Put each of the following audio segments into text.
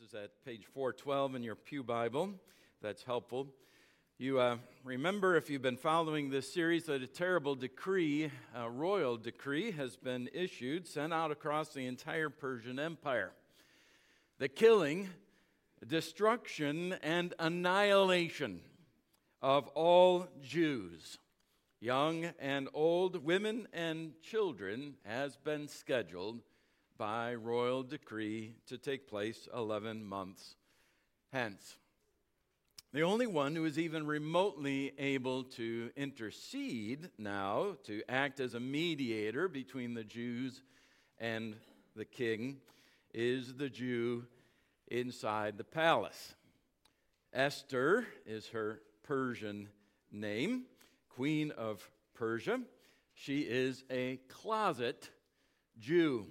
This is at page 412 in your Pew Bible. That's helpful. You uh, remember, if you've been following this series, that a terrible decree, a royal decree, has been issued, sent out across the entire Persian Empire. The killing, destruction, and annihilation of all Jews, young and old, women and children, has been scheduled by royal decree to take place 11 months hence. The only one who is even remotely able to intercede now, to act as a mediator between the Jews and the king, is the Jew inside the palace. Esther is her Persian name, Queen of Persia. She is a closet Jew.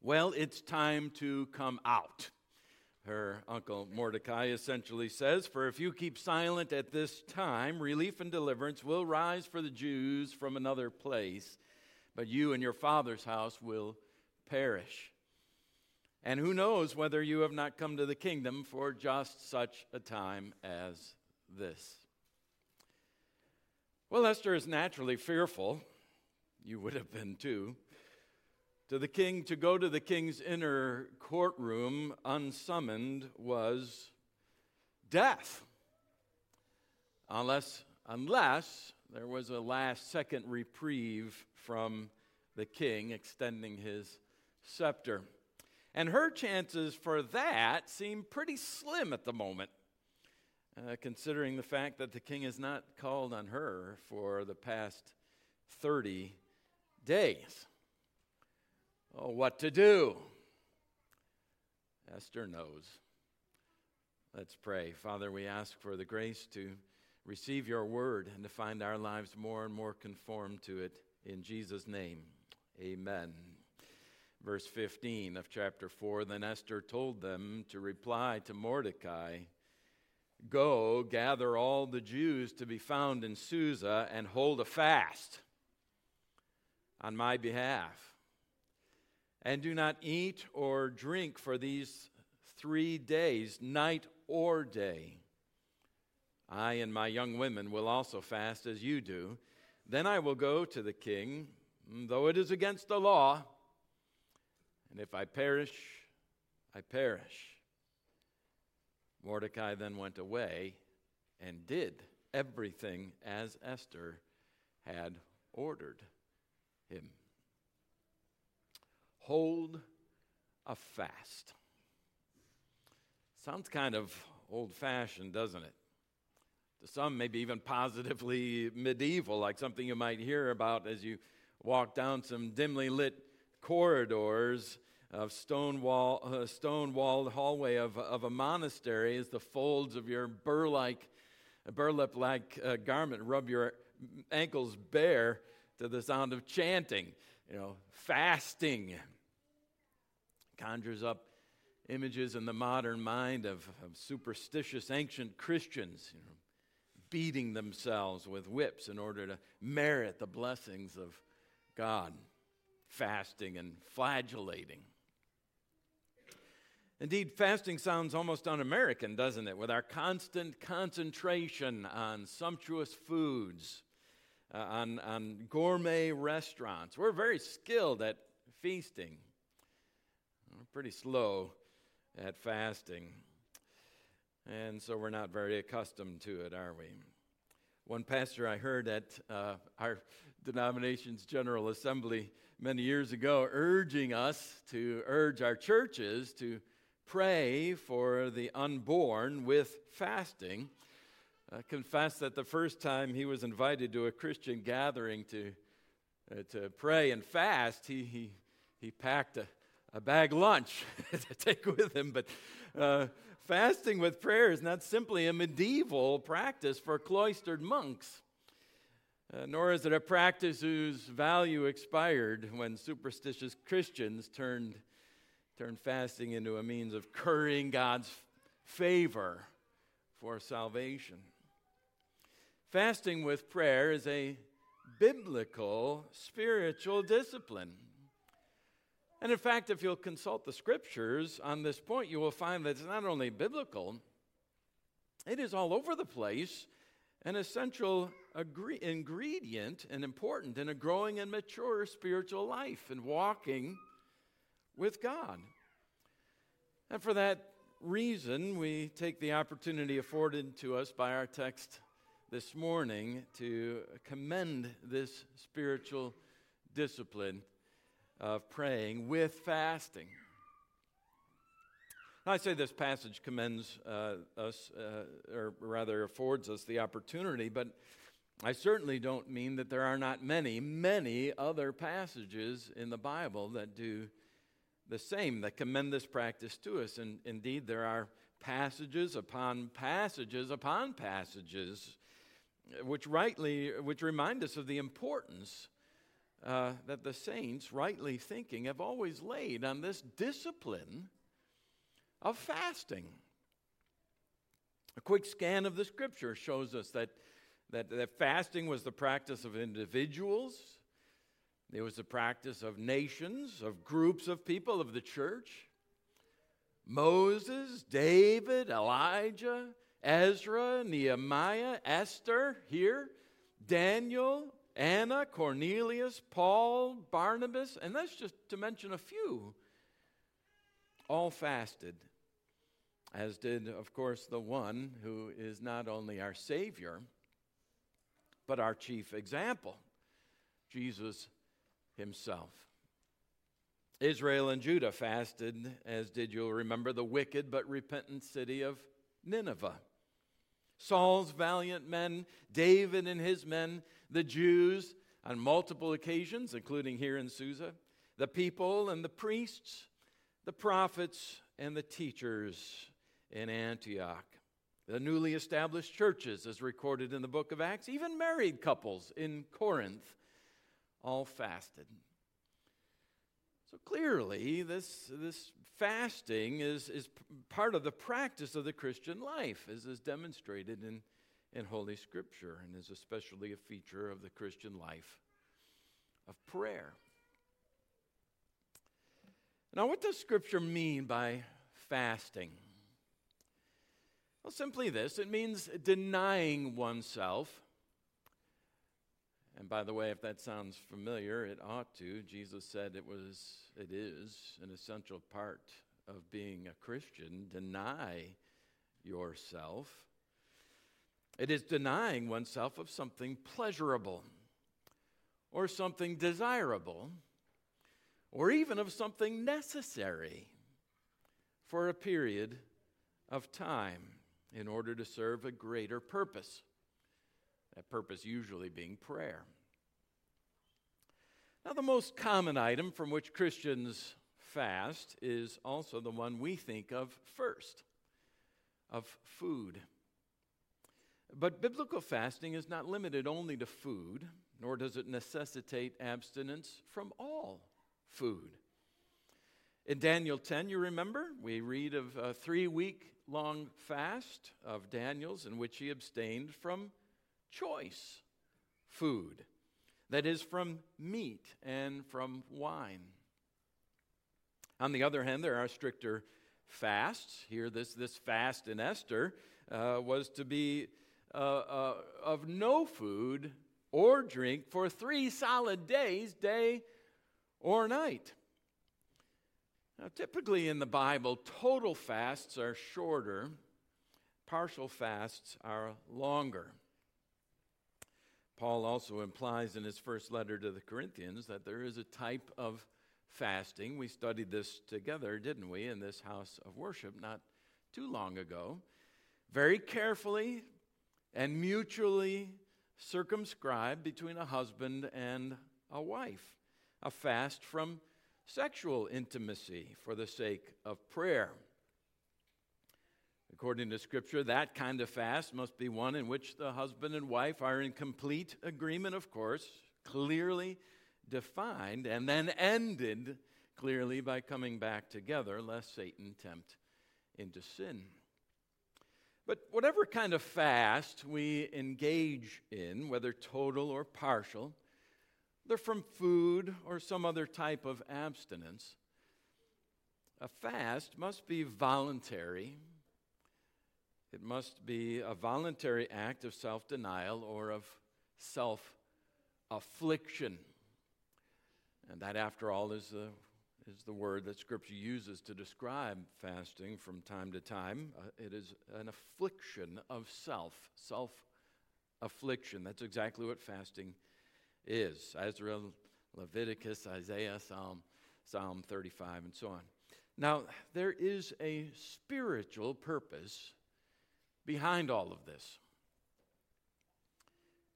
Well, it's time to come out. Her uncle Mordecai essentially says, For if you keep silent at this time, relief and deliverance will rise for the Jews from another place, but you and your father's house will perish. And who knows whether you have not come to the kingdom for just such a time as this. Well, Esther is naturally fearful. You would have been too to the king to go to the king's inner courtroom unsummoned was death. Unless unless there was a last second reprieve from the king extending his scepter. And her chances for that seem pretty slim at the moment uh, considering the fact that the king has not called on her for the past 30 days Oh, what to do? Esther knows. Let's pray. Father, we ask for the grace to receive your word and to find our lives more and more conformed to it. In Jesus' name, amen. Verse 15 of chapter 4 Then Esther told them to reply to Mordecai Go, gather all the Jews to be found in Susa and hold a fast on my behalf and do not eat or drink for these three days, night or day. I and my young women will also fast as you do. Then I will go to the king, though it is against the law. And if I perish, I perish. Mordecai then went away and did everything as Esther had ordered him hold a fast. Sounds kind of old fashioned, doesn't it? To some, maybe even positively medieval, like something you might hear about as you walk down some dimly lit corridors of stone, wall, uh, stone walled hallway of, of a monastery as the folds of your burlap burlap like uh, garment rub your ankles bare to the sound of chanting, you know, fasting conjures up images in the modern mind of, of superstitious ancient Christians, you know, beating themselves with whips in order to merit the blessings of God, fasting and flagellating. Indeed, fasting sounds almost un American, doesn't it? With our constant concentration on sumptuous foods, uh, on, on gourmet restaurants. We're very skilled at feasting. We're pretty slow at fasting. And so we're not very accustomed to it, are we? One pastor I heard at uh, our denomination's General Assembly many years ago urging us to urge our churches to pray for the unborn with fasting. Uh, confessed that the first time he was invited to a Christian gathering to, uh, to pray and fast, he, he, he packed a, a bag lunch to take with him. But uh, fasting with prayer is not simply a medieval practice for cloistered monks, uh, nor is it a practice whose value expired when superstitious Christians turned, turned fasting into a means of currying God's favor for salvation. Fasting with prayer is a biblical spiritual discipline And in fact, if you'll consult the scriptures on this point, you will find that it's not only biblical, it is all over the place an essential agree- ingredient and important in a growing and mature spiritual life and walking with God. And for that reason, we take the opportunity afforded to us by our text this morning to commend this spiritual discipline of praying with fasting. I say this passage commends uh, us, uh, or rather affords us the opportunity, but I certainly don't mean that there are not many, many other passages in the Bible that do the same, that commend this practice to us. And indeed, there are passages upon passages upon passages which rightly, which remind us of the importance uh, that the saints, rightly thinking, have always laid on this discipline of fasting. A quick scan of the scripture shows us that, that, that fasting was the practice of individuals, it was the practice of nations, of groups of people of the church. Moses, David, Elijah, Ezra, Nehemiah, Esther, here, Daniel, Anna, Cornelius, Paul, Barnabas, and that's just to mention a few all fasted, as did, of course, the one who is not only our Savior, but our chief example, Jesus himself. Israel and Judah fasted, as did you'll remember the wicked but repentant city of Nineveh. Saul's valiant men, David and his men, the Jews on multiple occasions, including here in Susa, the people and the priests, the prophets and the teachers in Antioch, the newly established churches, as recorded in the book of Acts, even married couples in Corinth, all fasted. So clearly, this, this fasting is, is part of the practice of the Christian life, as is demonstrated in, in Holy Scripture, and is especially a feature of the Christian life of prayer. Now, what does Scripture mean by fasting? Well, simply this it means denying oneself. And by the way, if that sounds familiar, it ought to. Jesus said it was, it is an essential part of being a Christian. Deny yourself. It is denying oneself of something pleasurable or something desirable or even of something necessary for a period of time in order to serve a greater purpose. That purpose usually being prayer. Now, the most common item from which Christians fast is also the one we think of first of food. But biblical fasting is not limited only to food, nor does it necessitate abstinence from all food. In Daniel 10, you remember, we read of a three week long fast of Daniel's in which he abstained from choice food, that is, from meat and from wine. On the other hand, there are stricter fasts. Here, this, this fast in Esther uh, was to be uh, uh, of no food or drink for three solid days, day or night. Now, typically in the Bible, total fasts are shorter, partial fasts are longer. Paul also implies in his first letter to the Corinthians that there is a type of fasting. We studied this together, didn't we, in this house of worship not too long ago. Very carefully and mutually circumscribed between a husband and a wife a fast from sexual intimacy for the sake of prayer. According to Scripture, that kind of fast must be one in which the husband and wife are in complete agreement, of course, clearly defined, and then ended clearly by coming back together, lest Satan tempt into sin. But whatever kind of fast we engage in, whether total or partial, they're from food or some other type of abstinence, A fast must be voluntary. It must be a voluntary act of self denial or of self affliction. And that, after all, is the, is the word that Scripture uses to describe fasting from time to time. Uh, it is an affliction of self, self affliction. That's exactly what fasting is. Ezra, Leviticus, Isaiah, Psalm, Psalm 35, and so on. Now, there is a spiritual purpose behind all of this.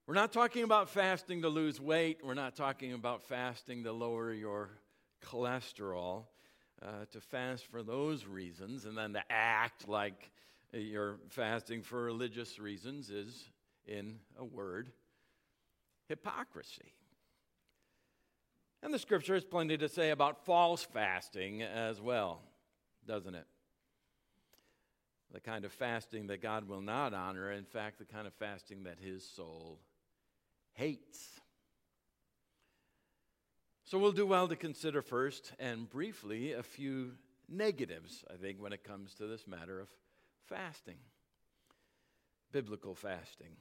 We're not talking about fasting to lose weight. We're not talking about fasting to lower your cholesterol. Uh, to fast for those reasons and then to act like you're fasting for religious reasons is, in a word, hypocrisy. And the scripture has plenty to say about false fasting as well, doesn't it? The kind of fasting that God will not honor, in fact, the kind of fasting that his soul hates. So we'll do well to consider first and briefly a few negatives, I think, when it comes to this matter of fasting, biblical fasting.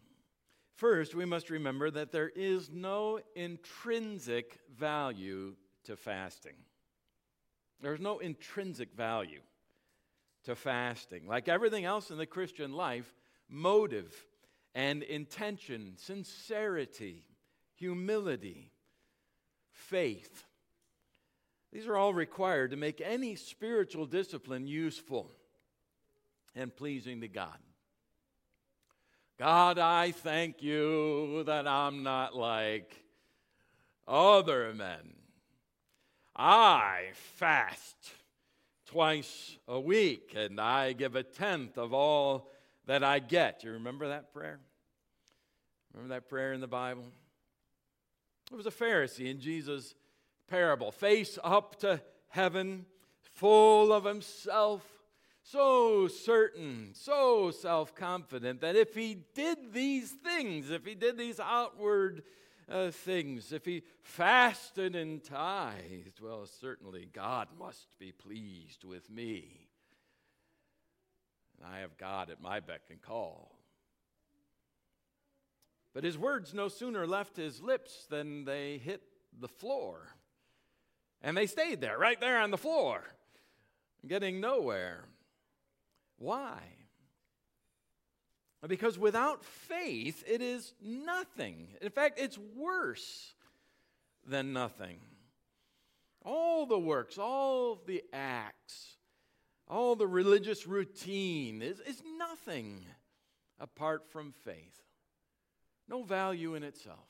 First, we must remember that there is no intrinsic value to fasting. There's no intrinsic value to fasting. Like everything else in the Christian life, motive and intention, sincerity, humility, faith. These are all required to make any spiritual discipline useful and pleasing to God. God, I thank you that I'm not like other men. I fast twice a week and I give a tenth of all that I get. You remember that prayer? Remember that prayer in the Bible? It was a Pharisee in Jesus' parable, face up to heaven, full of himself, so certain, so self confident that if he did these things, if he did these outward uh, things, if he fasted and tithed, well, certainly God must be pleased with me. And I have God at my beck and call. But his words no sooner left his lips than they hit the floor. And they stayed there, right there on the floor, getting nowhere. Why? Because without faith, it is nothing. In fact, it's worse than nothing. All the works, all the acts, all the religious routine is, is nothing apart from faith. No value in itself.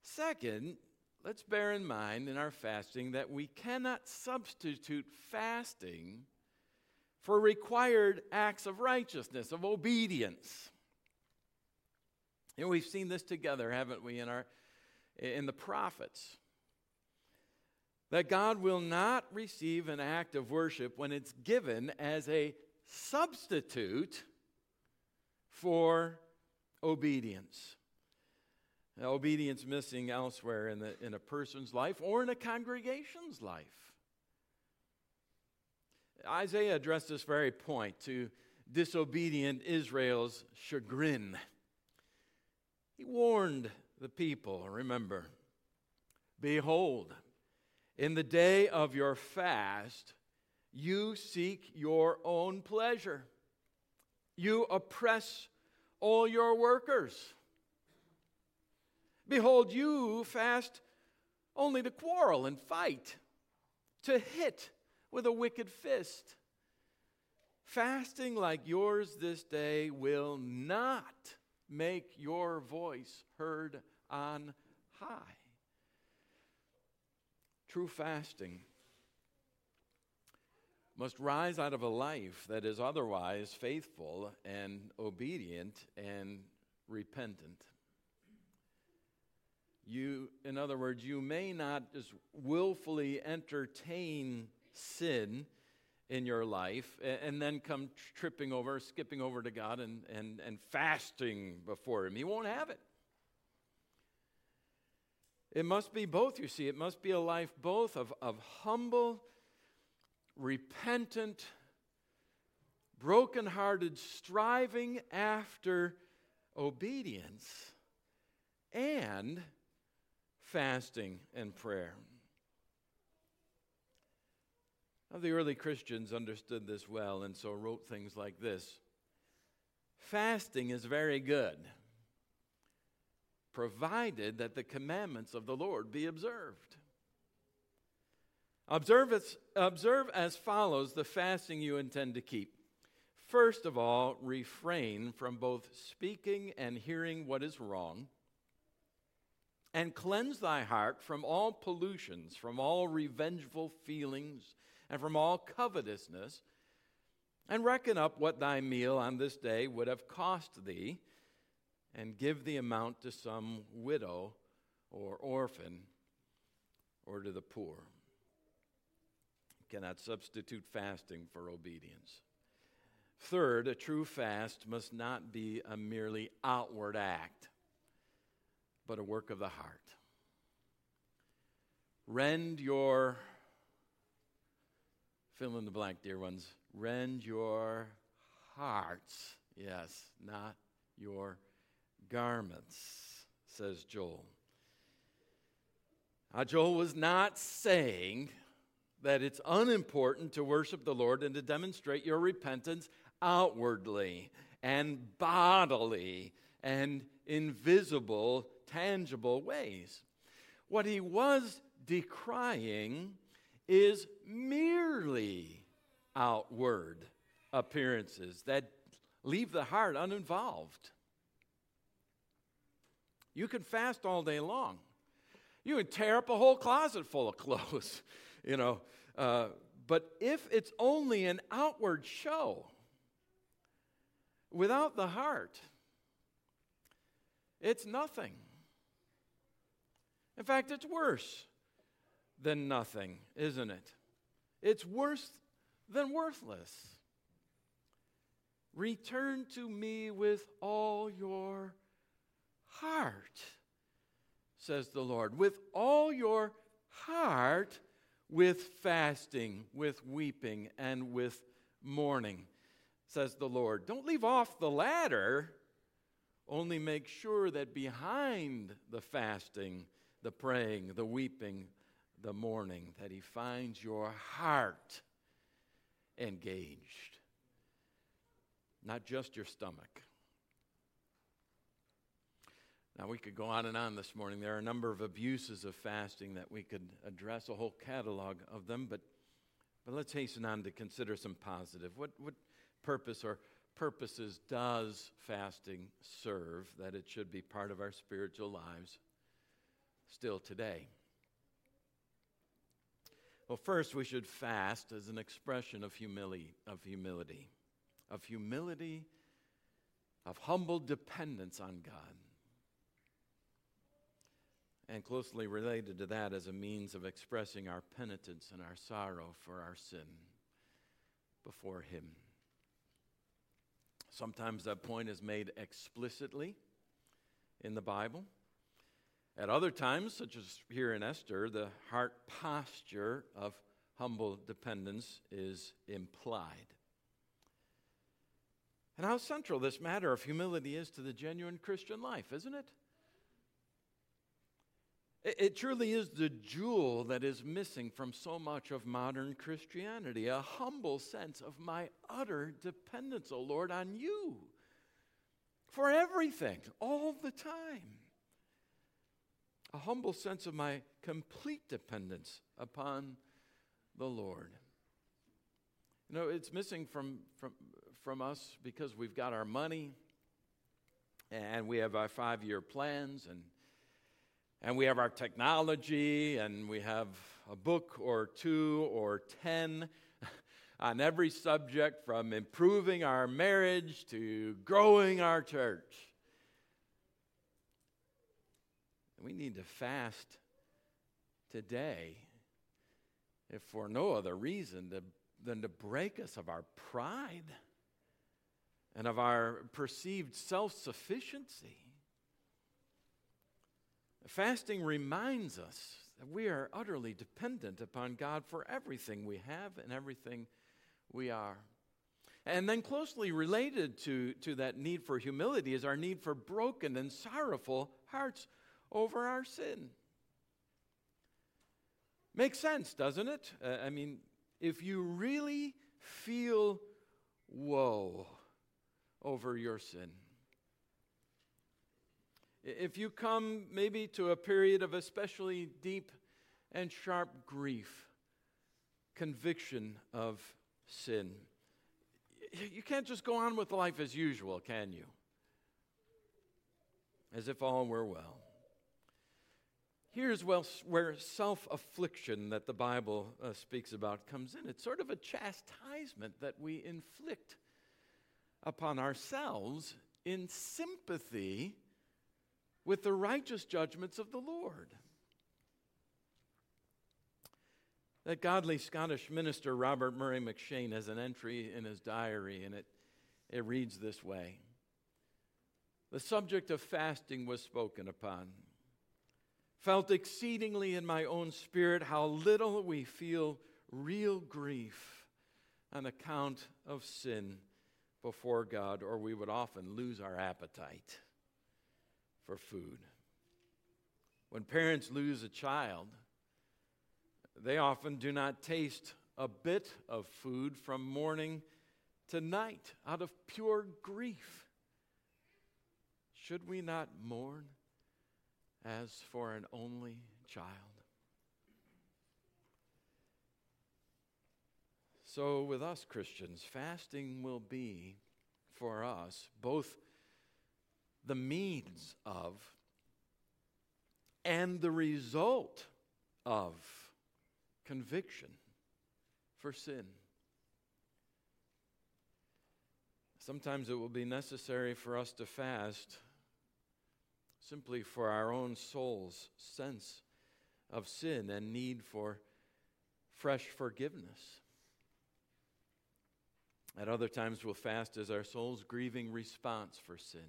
Second, let's bear in mind in our fasting that we cannot substitute fasting for required acts of righteousness, of obedience. And we've seen this together, haven't we, in our in the prophets that God will not receive an act of worship when it's given as a substitute for obedience. Now, obedience missing elsewhere in, the, in a person's life or in a congregation's life. Isaiah addressed this very point to disobedient Israel's chagrin. He warned the people, remember, behold, in the day of your fast, you seek your own pleasure. You oppress all your workers. Behold, you fast only to quarrel and fight, to hit with a wicked fist. Fasting like yours this day will not make your voice heard on high. True fasting must rise out of a life that is otherwise faithful and obedient and repentant. You, in other words, you may not just willfully entertain sin in your life and then come tripping over, skipping over to God and, and, and fasting before Him. He won't have it. It must be both, you see. It must be a life both of, of humble repentant, brokenhearted striving after obedience and fasting and prayer. Now, the early Christians understood this well and so wrote things like this Fasting is very good, provided that the commandments of the Lord be observed. Observe as, observe as follows the fasting you intend to keep. First of all, refrain from both speaking and hearing what is wrong, and cleanse thy heart from all pollutions, from all revengeful feelings, and from all covetousness, and reckon up what thy meal on this day would have cost thee, and give the amount to some widow or orphan or to the poor. Cannot substitute fasting for obedience. Third, a true fast must not be a merely outward act, but a work of the heart. Rend your, fill in the blank, dear ones, rend your hearts. Yes, not your garments, says Joel. Now, Joel was not saying that it's unimportant to worship the Lord and to demonstrate your repentance outwardly and bodily and invisible, tangible ways. What he was decrying is merely outward appearances that leave the heart uninvolved. You can fast all day long. You can tear up a whole closet full of clothes, you know. Uh, but if it's only an outward show, Without the heart, it's nothing. In fact, it's worse than nothing, isn't it? It's worse than worthless. Return to me with all your heart, says the Lord. With all your heart, with fasting, with weeping, and with mourning says the Lord. Don't leave off the latter, only make sure that behind the fasting, the praying, the weeping, the mourning, that He finds your heart engaged, not just your stomach. Now, we could go on and on this morning. There are a number of abuses of fasting that we could address, a whole catalog of them, but, but let's hasten on to consider some positive. What, what, purpose or purposes does fasting serve that it should be part of our spiritual lives still today? Well, first, we should fast as an expression of humility, of humility, of humility, of humble dependence on God. And closely related to that as a means of expressing our penitence and our sorrow for our sin before Him. Sometimes that point is made explicitly in the Bible. At other times, such as here in Esther, the heart posture of humble dependence is implied. And how central this matter of humility is to the genuine Christian life, isn't it? It truly is the jewel that is missing from so much of modern Christianity a humble sense of my utter dependence, O oh Lord, on you for everything, all the time. A humble sense of my complete dependence upon the Lord. You know, it's missing from, from, from us because we've got our money and we have our five year plans and and we have our technology, and we have a book or two or ten on every subject from improving our marriage to growing our church. We need to fast today, if for no other reason to, than to break us of our pride and of our perceived self sufficiency. Fasting reminds us that We are utterly dependent upon God for everything we have and everything we are. And then, closely related to, to that need for humility is our need for broken and sorrowful hearts over our sin. Makes sense, doesn't it? Uh, I mean, if you really feel woe over your sin, if you come maybe to a period of especially deep and sharp grief, conviction of sin, you can't just go on with life as usual, can you? As if all were well. Here's where self affliction that the Bible uh, speaks about comes in. It's sort of a chastisement that we inflict upon ourselves in sympathy with the righteous judgments of the Lord. That godly Scottish minister, Robert Murray M'Cheyne, has an entry in his diary, and it, it reads this way The subject of fasting was spoken upon. Felt exceedingly in my own spirit how little we feel real grief on account of sin before God, or we would often lose our appetite for food. When parents lose a child, they often do not taste a bit of food from morning to night out of pure grief. Should we not mourn as for an only child? So, with us Christians, fasting will be for us both the means of and the result of conviction for sin. Sometimes it will be necessary for us to fast simply for our own soul's sense of sin and need for fresh forgiveness. At other times, we'll fast as our soul's grieving response for sin.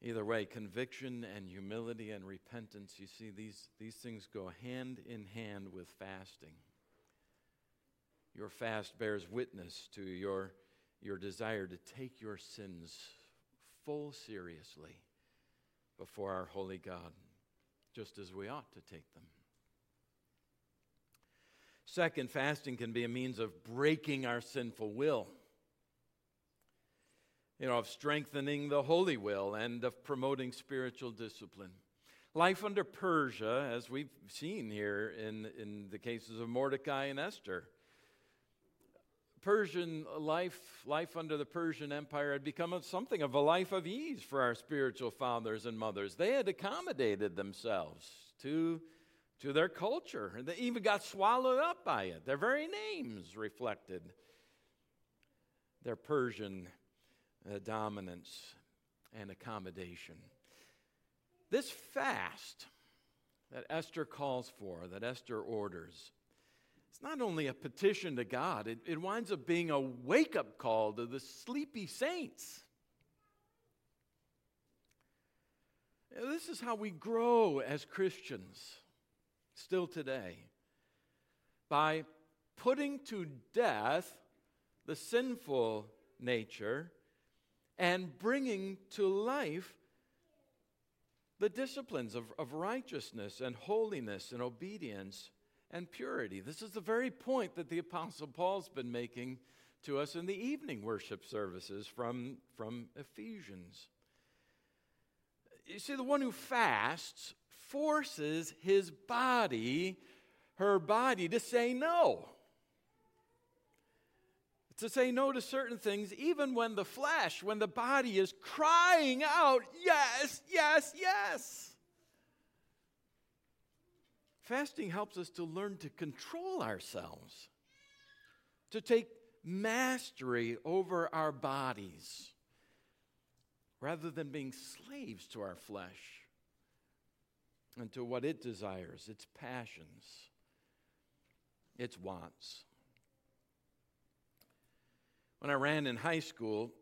Either way, conviction and humility and repentance, you see, these, these things go hand in hand with fasting. Your fast bears witness to your, your desire to take your sins full seriously before our holy God, just as we ought to take them. Second, fasting can be a means of breaking our sinful will you know, of strengthening the holy will and of promoting spiritual discipline. Life under Persia, as we've seen here in, in the cases of Mordecai and Esther. Persian life, life under the Persian Empire had become something of a life of ease for our spiritual fathers and mothers. They had accommodated themselves to, to their culture, and they even got swallowed up by it. Their very names reflected their Persian uh, dominance and accommodation. This fast that Esther calls for, that Esther orders, it's not only a petition to God, it, it winds up being a wake up call to the sleepy saints. This is how we grow as Christians still today by putting to death the sinful nature and bringing to life the disciplines of, of righteousness and holiness and obedience and purity. This is the very point that the Apostle Paul's been making to us in the evening worship services from, from Ephesians. You see, the one who fasts forces his body, her body, to say no to say no to certain things, even when the flesh, when the body is crying out, yes, yes, yes. Fasting helps us to learn to control ourselves, to take mastery over our bodies, rather than being slaves to our flesh and to what it desires, its passions, its wants. When I ran in high school,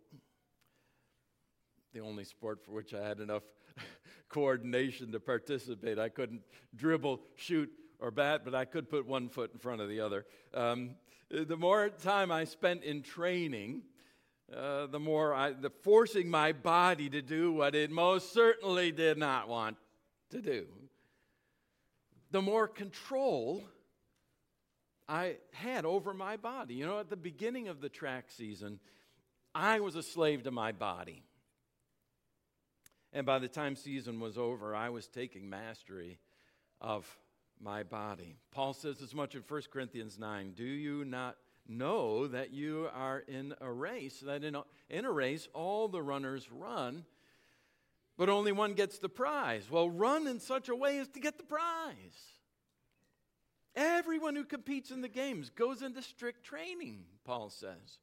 the only sport for which I had enough coordination to participate. I couldn't dribble, shoot, or bat, but I could put one foot in front of the other. Um, the more time I spent in training, uh, the more I, the forcing my body to do what it most certainly did not want to do, the more control I had over my body. You know, at the beginning of the track season, I was a slave to my body. And by the time season was over, I was taking mastery of my body. Paul says as much in 1 Corinthians 9 Do you not know that you are in a race? That in a, in a race, all the runners run, but only one gets the prize. Well, run in such a way as to get the prize. Everyone who competes in the games goes into strict training, Paul says.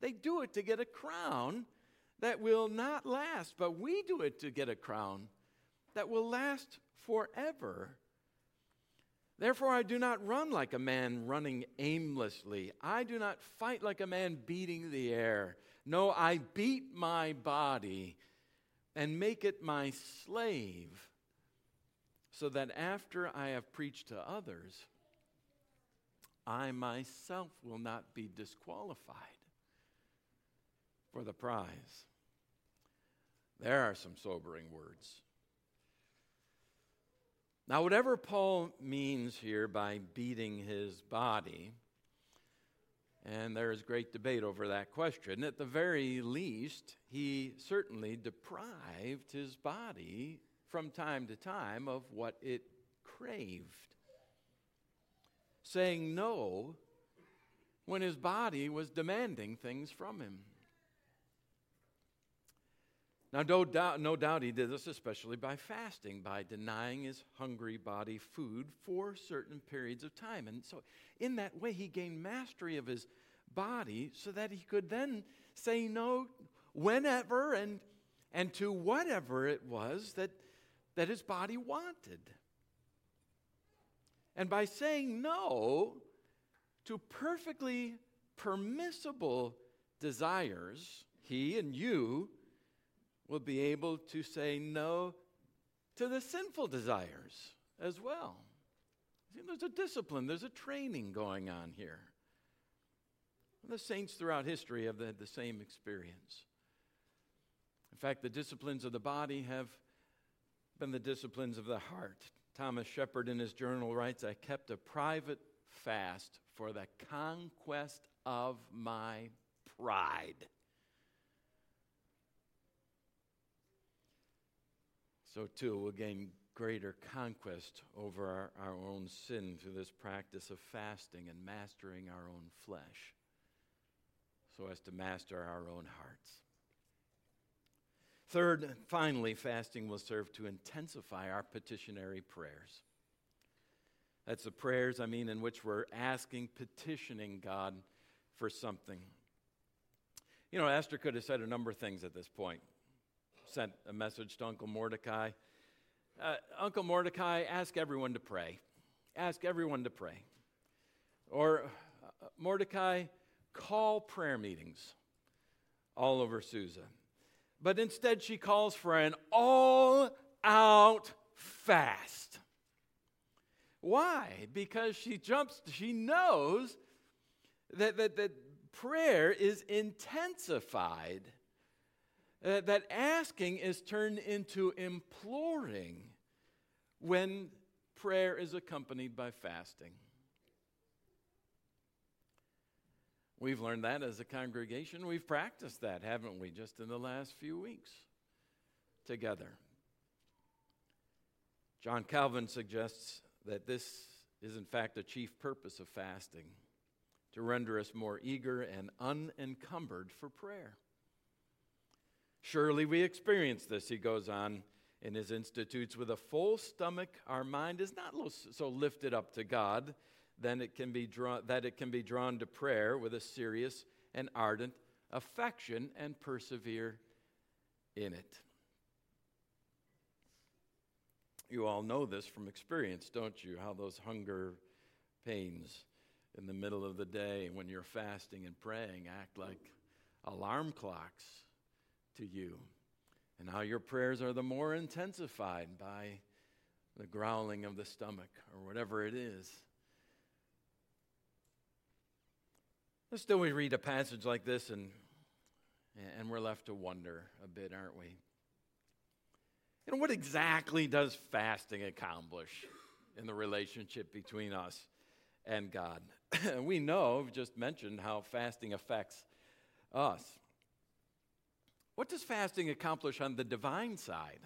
They do it to get a crown that will not last, but we do it to get a crown that will last forever. Therefore, I do not run like a man running aimlessly. I do not fight like a man beating the air. No, I beat my body and make it my slave, so that after I have preached to others, I myself will not be disqualified for the prize. There are some sobering words. Now, whatever Paul means here by beating his body, and there is great debate over that question, at the very least, he certainly deprived his body from time to time of what it craved. Saying no when his body was demanding things from him. Now, no doubt, no doubt he did this especially by fasting, by denying his hungry body food for certain periods of time. And so, in that way, he gained mastery of his body so that he could then say no whenever and, and to whatever it was that, that his body wanted. And by saying no to perfectly permissible desires, he and you will be able to say no to the sinful desires as well. See, there's a discipline, there's a training going on here. The saints throughout history have had the same experience. In fact, the disciplines of the body have been the disciplines of the heart. Thomas Shepard in his journal writes I kept a private fast for the conquest of my pride. so too we'll gain greater conquest over our, our own sin through this practice of fasting and mastering our own flesh so as to master our own hearts. Third, finally, fasting will serve to intensify our petitionary prayers. That's the prayers, I mean, in which we're asking, petitioning God for something. You know, Esther could have said a number of things at this point sent a message to Uncle Mordecai. Uh, Uncle Mordecai, ask everyone to pray. Ask everyone to pray. Or, uh, Mordecai, call prayer meetings all over Susa. But instead, she calls for an all out fast. Why? Because she jumps, she knows that, that, that prayer is intensified uh, that asking is turned into imploring when prayer is accompanied by fasting. We've learned that as a congregation. We've practiced that, haven't we, just in the last few weeks together. John Calvin suggests that this is, in fact, a chief purpose of fasting to render us more eager and unencumbered for prayer. Surely we experience this, he goes on in his Institutes. With a full stomach, our mind is not so lifted up to God then it can be drawn, that it can be drawn to prayer with a serious and ardent affection and persevere in it. You all know this from experience, don't you? How those hunger pains in the middle of the day when you're fasting and praying act like alarm clocks to you and how your prayers are the more intensified by the growling of the stomach or whatever it is. Still, we read a passage like this and, and we're left to wonder a bit, aren't we? And what exactly does fasting accomplish in the relationship between us and God? we know, I've just mentioned how fasting affects us. What does fasting accomplish on the divine side?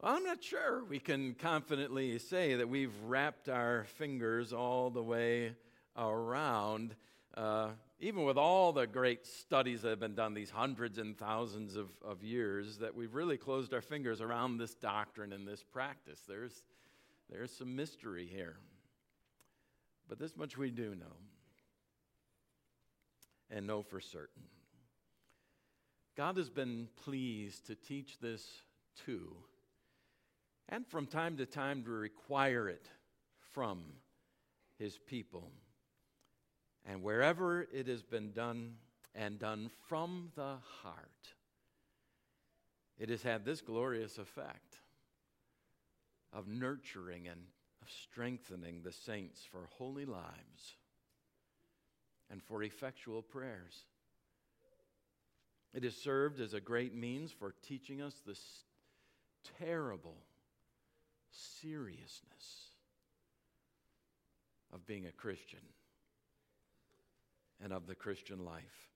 Well, I'm not sure we can confidently say that we've wrapped our fingers all the way around, uh, even with all the great studies that have been done, these hundreds and thousands of, of years, that we've really closed our fingers around this doctrine and this practice. There's, there's some mystery here. But this much we do know, and know for certain. God has been pleased to teach this too, and from time to time to require it from his people. And wherever it has been done and done from the heart, it has had this glorious effect of nurturing and of strengthening the saints for holy lives and for effectual prayers. It has served as a great means for teaching us this terrible seriousness of being a Christian and of the Christian life,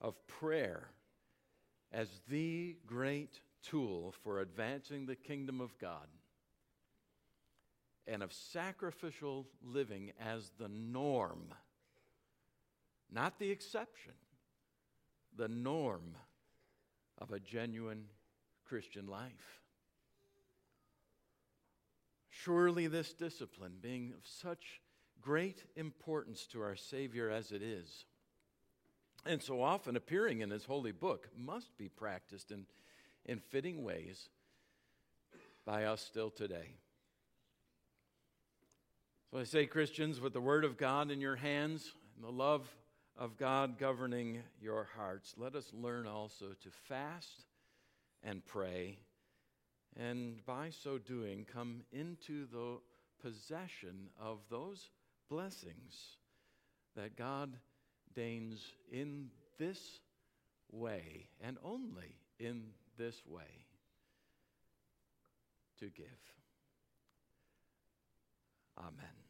of prayer as the great tool for advancing the kingdom of God, and of sacrificial living as the norm, not the exception, the norm of a genuine Christian life. Surely, this discipline, being of such great importance to our Savior as it is, and so often appearing in His holy book, must be practiced in, in fitting ways by us still today. So I say, Christians, with the Word of God in your hands and the love of God governing your hearts, let us learn also to fast and pray, and by so doing, come into the possession of those blessings that God deigns in this way and only in this way to give. Amen.